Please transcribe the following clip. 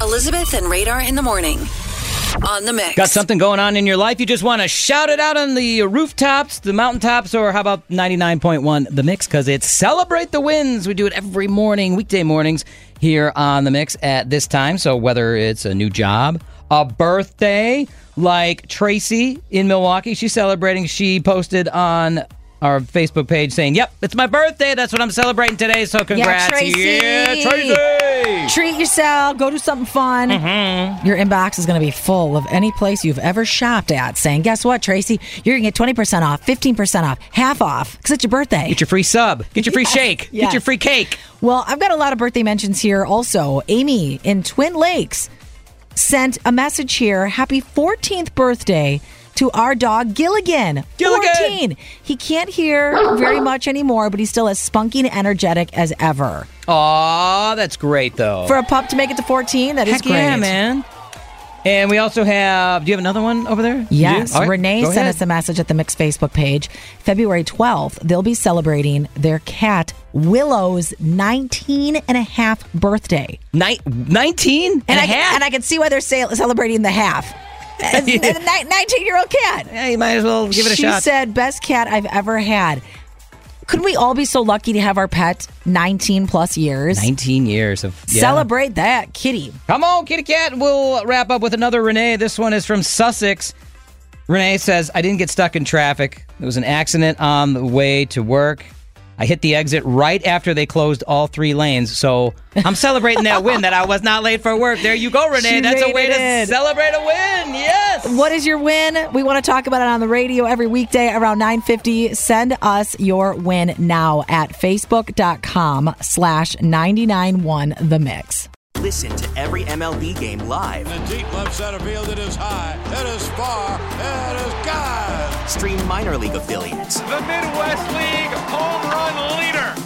Elizabeth and Radar in the morning. On the mix. Got something going on in your life? You just want to shout it out on the rooftops, the mountaintops, or how about 99.1 The Mix? Because it's Celebrate the Wins. We do it every morning, weekday mornings here on The Mix at this time. So whether it's a new job, a birthday, like Tracy in Milwaukee, she's celebrating. She posted on our Facebook page saying, Yep, it's my birthday. That's what I'm celebrating today. So congrats. Tracy. Yeah, Tracy. Treat yourself. Go do something fun. Mm-hmm. Your inbox is going to be full of any place you've ever shopped at saying, guess what, Tracy? You're going to get 20% off, 15% off, half off because it's your birthday. Get your free sub. Get your free Yes, shake. yes. Get your free cake. Well, I've got a lot of birthday mentions here also. Amy in Twin Lakes sent a message here. Happy 14th birthday to our dog Gilligan. Gilligan! 14. He can't hear very much anymore, but he's still as spunky and energetic as ever. Aw, that's great though. For a pup to make it to 14, that is Heck great. yeah, man. And we also have. Do you have another one over there? Yes, right, Renee sent ahead. us a message at the Mix Facebook page. February 12th, they'll be celebrating their cat Willow's 19 and a half birthday. Ni- 19 and, And, a I, half. and I can see why they're celebrating the half. A 19 year old cat. yeah, you might as well give it a she shot. She said, best cat I've ever had. Couldn't we all be so lucky to have our pet 19 plus years? 19 years of yeah. Celebrate that, kitty. Come on, kitty cat. We'll wrap up with another Renee. This one is from Sussex. Renee says, I didn't get stuck in traffic. There was an accident on the way to work. I hit the exit right after they closed all three lanes. So I'm celebrating that win that I was not late for work. There you go, Renee. She That's a way to in. celebrate a win. Yes. What is your win? We want to talk about it on the radio every weekday around 950. Send us your win now at facebook.com slash 991 the mix. Listen to every MLB game live. In the deep left center field, it is high, it is far, it is God. Stream minor league affiliates The Midwest League home run leader.